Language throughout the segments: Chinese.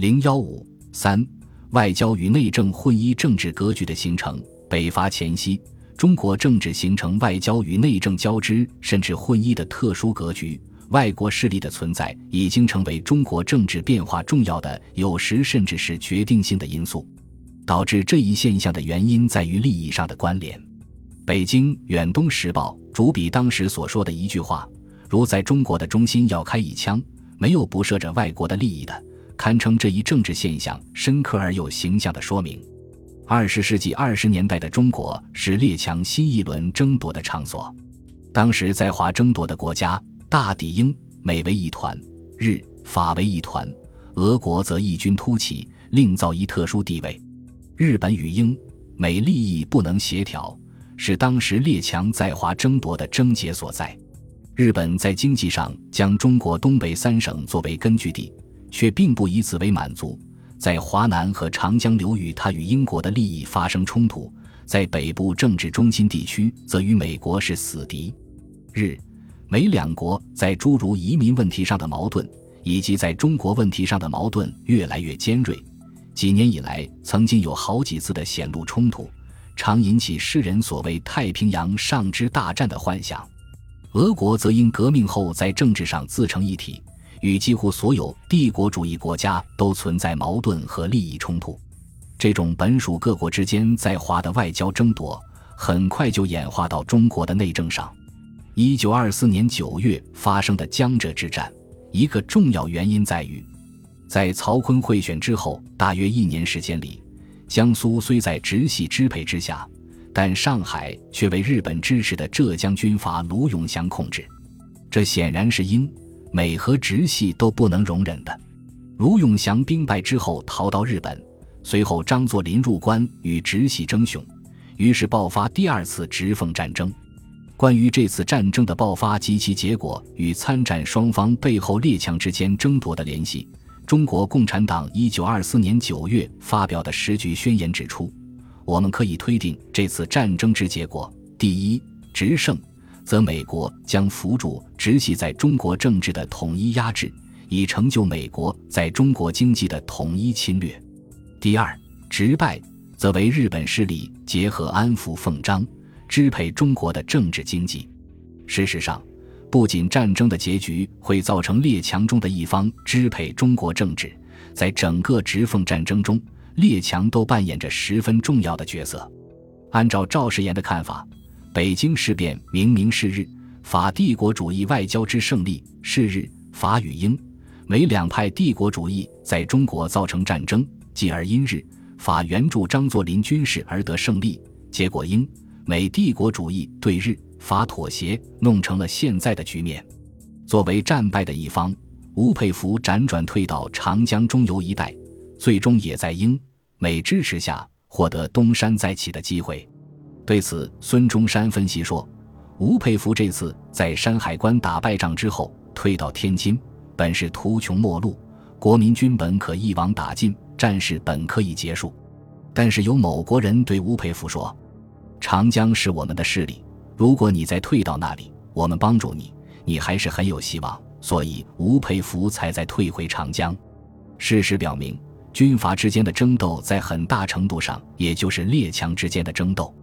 零幺五三，外交与内政混一政治格局的形成。北伐前夕，中国政治形成外交与内政交织甚至混一的特殊格局。外国势力的存在已经成为中国政治变化重要的、有时甚至是决定性的因素。导致这一现象的原因在于利益上的关联。北京《远东时报》主笔当时所说的一句话：“如在中国的中心要开一枪，没有不涉着外国的利益的。”堪称这一政治现象深刻而又形象的说明。二十世纪二十年代的中国是列强新一轮争夺的场所。当时在华争夺的国家大抵英美为一团，日法为一团，俄国则异军突起，另造一特殊地位。日本与英美利益不能协调，是当时列强在华争夺的症结所在。日本在经济上将中国东北三省作为根据地。却并不以此为满足，在华南和长江流域，它与英国的利益发生冲突；在北部政治中心地区，则与美国是死敌。日、美两国在诸如移民问题上的矛盾，以及在中国问题上的矛盾越来越尖锐。几年以来，曾经有好几次的显露冲突，常引起世人所谓“太平洋上之大战”的幻想。俄国则因革命后在政治上自成一体。与几乎所有帝国主义国家都存在矛盾和利益冲突，这种本属各国之间在华的外交争夺，很快就演化到中国的内政上。一九二四年九月发生的江浙之战，一个重要原因在于，在曹锟会选之后大约一年时间里，江苏虽在直系支配之下，但上海却为日本支持的浙江军阀卢永祥控制，这显然是因。美和直系都不能容忍的。卢永祥兵败之后逃到日本，随后张作霖入关与直系争雄，于是爆发第二次直奉战争。关于这次战争的爆发及其结果与参战双方背后列强之间争夺的联系，中国共产党一九二四年九月发表的时局宣言指出：我们可以推定这次战争之结果，第一，直胜。则美国将扶助直系在中国政治的统一压制，以成就美国在中国经济的统一侵略。第二，直败则为日本势力结合安抚奉章，支配中国的政治经济。事实上，不仅战争的结局会造成列强中的一方支配中国政治，在整个直奉战争中，列强都扮演着十分重要的角色。按照赵世炎的看法。北京事变明明是日法帝国主义外交之胜利，是日法与英美两派帝国主义在中国造成战争，继而因日法援助张作霖军事而得胜利。结果英美帝国主义对日法妥协，弄成了现在的局面。作为战败的一方，吴佩孚辗转退到长江中游一带，最终也在英美支持下获得东山再起的机会。对此，孙中山分析说：“吴佩孚这次在山海关打败仗之后，退到天津，本是图穷末路，国民军本可一网打尽，战事本可以结束。但是有某国人对吴佩孚说：‘长江是我们的势力，如果你再退到那里，我们帮助你，你还是很有希望。’所以吴佩孚才再退回长江。事实表明，军阀之间的争斗在很大程度上，也就是列强之间的争斗。”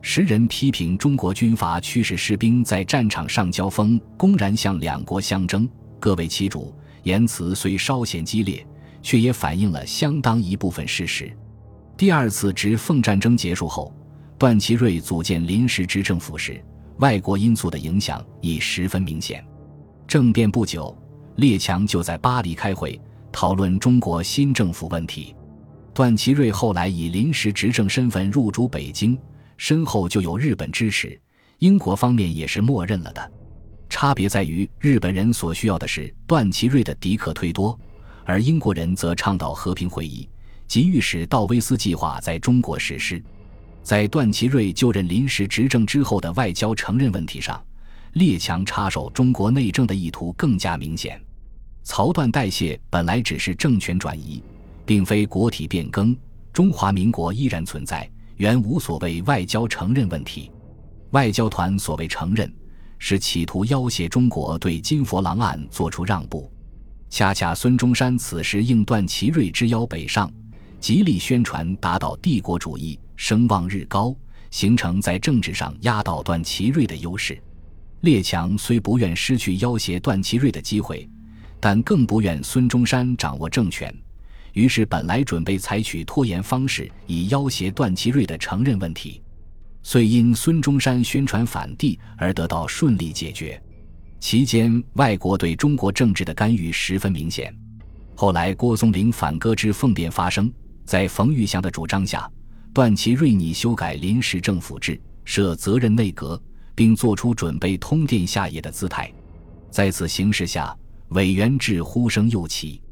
时人批评中国军阀驱使士兵在战场上交锋，公然向两国相争，各为其主。言辞虽稍显激烈，却也反映了相当一部分事实。第二次直奉战争结束后，段祺瑞组建临时执政府时，外国因素的影响已十分明显。政变不久，列强就在巴黎开会讨论中国新政府问题。段祺瑞后来以临时执政身份入主北京。身后就有日本支持，英国方面也是默认了的。差别在于，日本人所需要的是段祺瑞的敌可推多，而英国人则倡导和平会议，急于使道威斯计划在中国实施。在段祺瑞就任临时执政之后的外交承认问题上，列强插手中国内政的意图更加明显。曹段代谢本来只是政权转移，并非国体变更，中华民国依然存在。原无所谓外交承认问题，外交团所谓承认，是企图要挟中国对金佛郎案作出让步。恰恰孙中山此时应段祺瑞之邀北上，极力宣传打倒帝国主义，声望日高，形成在政治上压倒段祺瑞的优势。列强虽不愿失去要挟段祺瑞的机会，但更不愿孙中山掌握政权。于是，本来准备采取拖延方式以要挟段祺瑞的承认问题，遂因孙中山宣传反帝而得到顺利解决。期间，外国对中国政治的干预十分明显。后来，郭松龄反戈之凤变发生，在冯玉祥的主张下，段祺瑞拟修改临时政府制，设责任内阁，并作出准备通电下野的姿态。在此形势下，委员制呼声又起。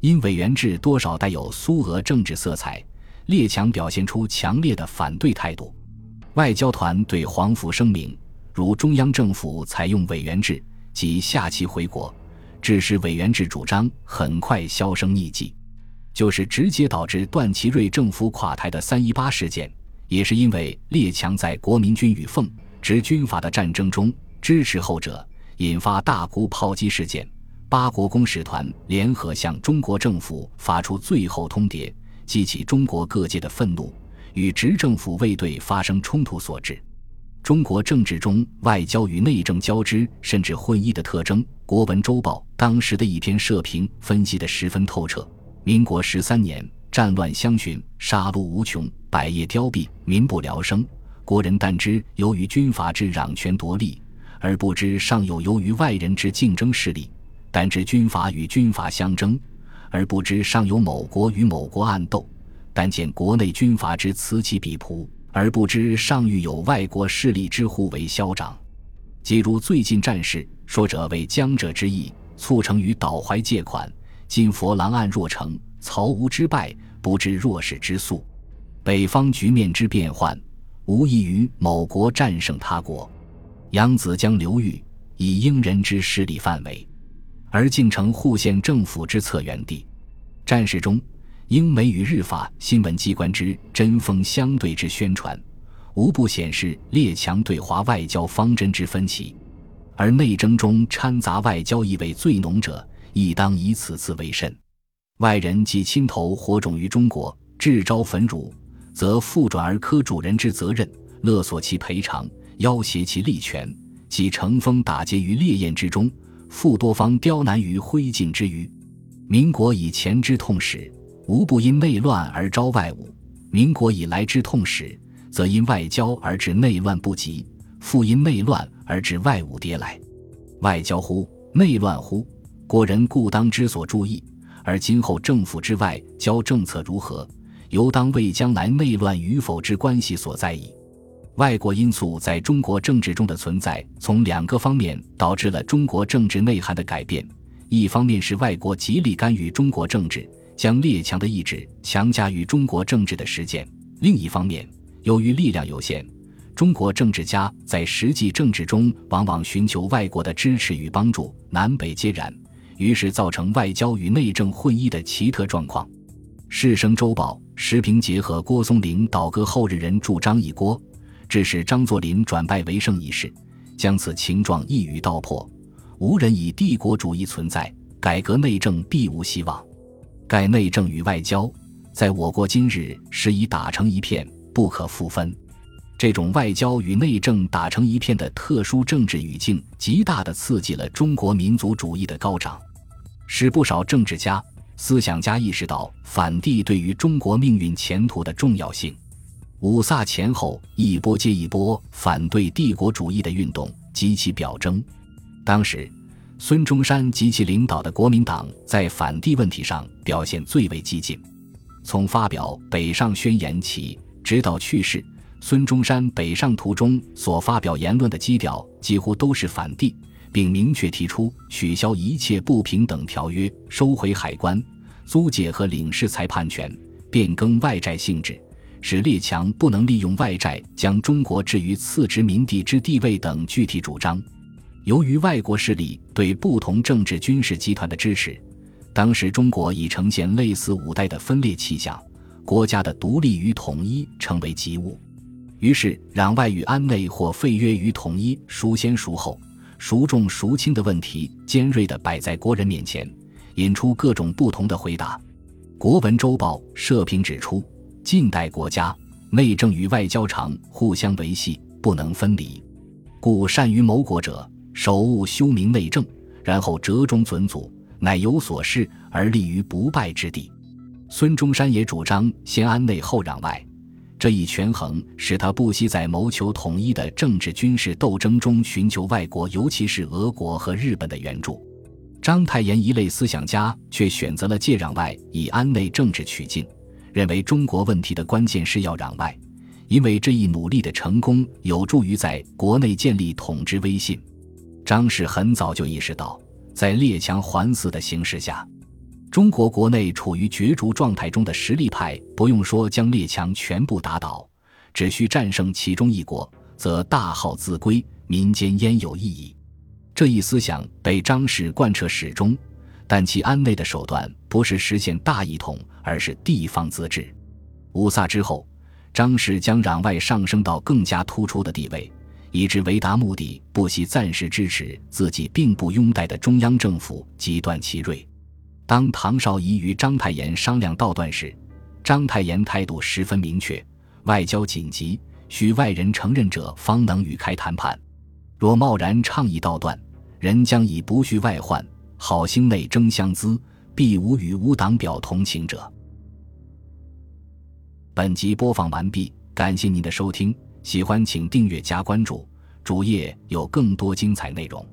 因委员制多少带有苏俄政治色彩，列强表现出强烈的反对态度。外交团对黄埔声明，如中央政府采用委员制，即下期回国，致使委员制主张很快销声匿迹。就是直接导致段祺瑞政府垮台的三一八事件，也是因为列强在国民军与奉直军阀的战争中支持后者，引发大沽炮击事件。八国公使团联合向中国政府发出最后通牒，激起中国各界的愤怒，与执政府卫队发生冲突所致。中国政治中外交与内政交织甚至混一的特征，《国文周报》当时的一篇社评分析得十分透彻。民国十三年，战乱相寻，杀戮无穷，百业凋敝，民不聊生。国人但知由于军阀之攘权夺利，而不知尚有由于外人之竞争势力。但知军阀与军阀相争，而不知尚有某国与某国暗斗；但见国内军阀之此起彼伏，而不知尚欲有外国势力之互为嚣张。即如最近战事，说者为江浙之意，促成于岛淮借款。今佛郎案若成，曹吴之败，不知弱势之速。北方局面之变幻，无异于某国战胜他国。扬子江流域，以英人之势力范围。而竟成户县政府之策源地。战事中，英美与日法新闻机关之针锋相对之宣传，无不显示列强对华外交方针之分歧。而内争中掺杂外交意味最浓者，亦当以此次为甚。外人既亲投火种于中国，致招焚辱，则复转而苛主人之责任，勒索其赔偿，要挟其利权，即乘风打劫于烈焰之中。复多方刁难于灰烬之余，民国以前之痛史，无不因内乱而招外侮；民国以来之痛史，则因外交而致内乱不及，复因内乱而致外侮迭来。外交乎？内乱乎？国人固当知所注意，而今后政府之外交政策如何，犹当为将来内乱与否之关系所在矣。外国因素在中国政治中的存在，从两个方面导致了中国政治内涵的改变：一方面是外国极力干预中国政治，将列强的意志强加于中国政治的实践；另一方面，由于力量有限，中国政治家在实际政治中往往寻求外国的支持与帮助，南北皆然，于是造成外交与内政混一的奇特状况。《士生周报》时评结合郭松龄倒戈后日人助张一郭。致使张作霖转败为胜一事，将此情状一语道破。无人以帝国主义存在，改革内政必无希望。盖内政与外交，在我国今日是已打成一片，不可复分。这种外交与内政打成一片的特殊政治语境，极大地刺激了中国民族主义的高涨，使不少政治家、思想家意识到反帝对于中国命运前途的重要性。五卅前后，一波接一波反对帝国主义的运动及其表征。当时，孙中山及其领导的国民党在反帝问题上表现最为激进。从发表北上宣言起，直到去世，孙中山北上途中所发表言论的基调几乎都是反帝，并明确提出取消一切不平等条约、收回海关、租界和领事裁判权、变更外债性质。使列强不能利用外债将中国置于次殖民地之地位等具体主张。由于外国势力对不同政治军事集团的支持，当时中国已呈现类似五代的分裂气象，国家的独立与统一成为急务。于是，攘外与安内或废约与统一，孰先孰后、孰重孰轻的问题尖锐地摆在国人面前，引出各种不同的回答。《国文周报》社评指出，近代国家内政与外交常互相维系，不能分离，故善于谋国者，首务修明内政，然后折中准祖，乃有所事而立于不败之地。孙中山也主张先安内后攘外，这一权衡使他不惜在谋求统一的政治军事斗争中寻求外国，尤其是俄国和日本的援助。章太炎一类思想家却选择了借攘外以安内政治取境，认为中国问题的关键是要攘外，因为这一努力的成功有助于在国内建立统治威信。张氏很早就意识到，在列强环伺的形势下，中国国内处于角逐状态中的实力派，不用说将列强全部打倒，只需战胜其中一国，则大号自归，民间焉有异议？这一思想被张氏贯彻始终，但其安内的手段不是实现大一统，而是地方自治。五卅之后，张氏将攘外上升到更加突出的地位，以致为达目的不惜暂时支持自己并不拥戴的中央政府，极断其锐。当唐绍仪与章太炎商量道断时，章太炎态度十分明确：外交紧急，需外人承认者方能与开谈判。若贸然倡议道断，人将以不恤外患，好心内争相资，必无与无党表同情者。本集播放完毕，感谢您的收听，喜欢请订阅加关注，主页有更多精彩内容。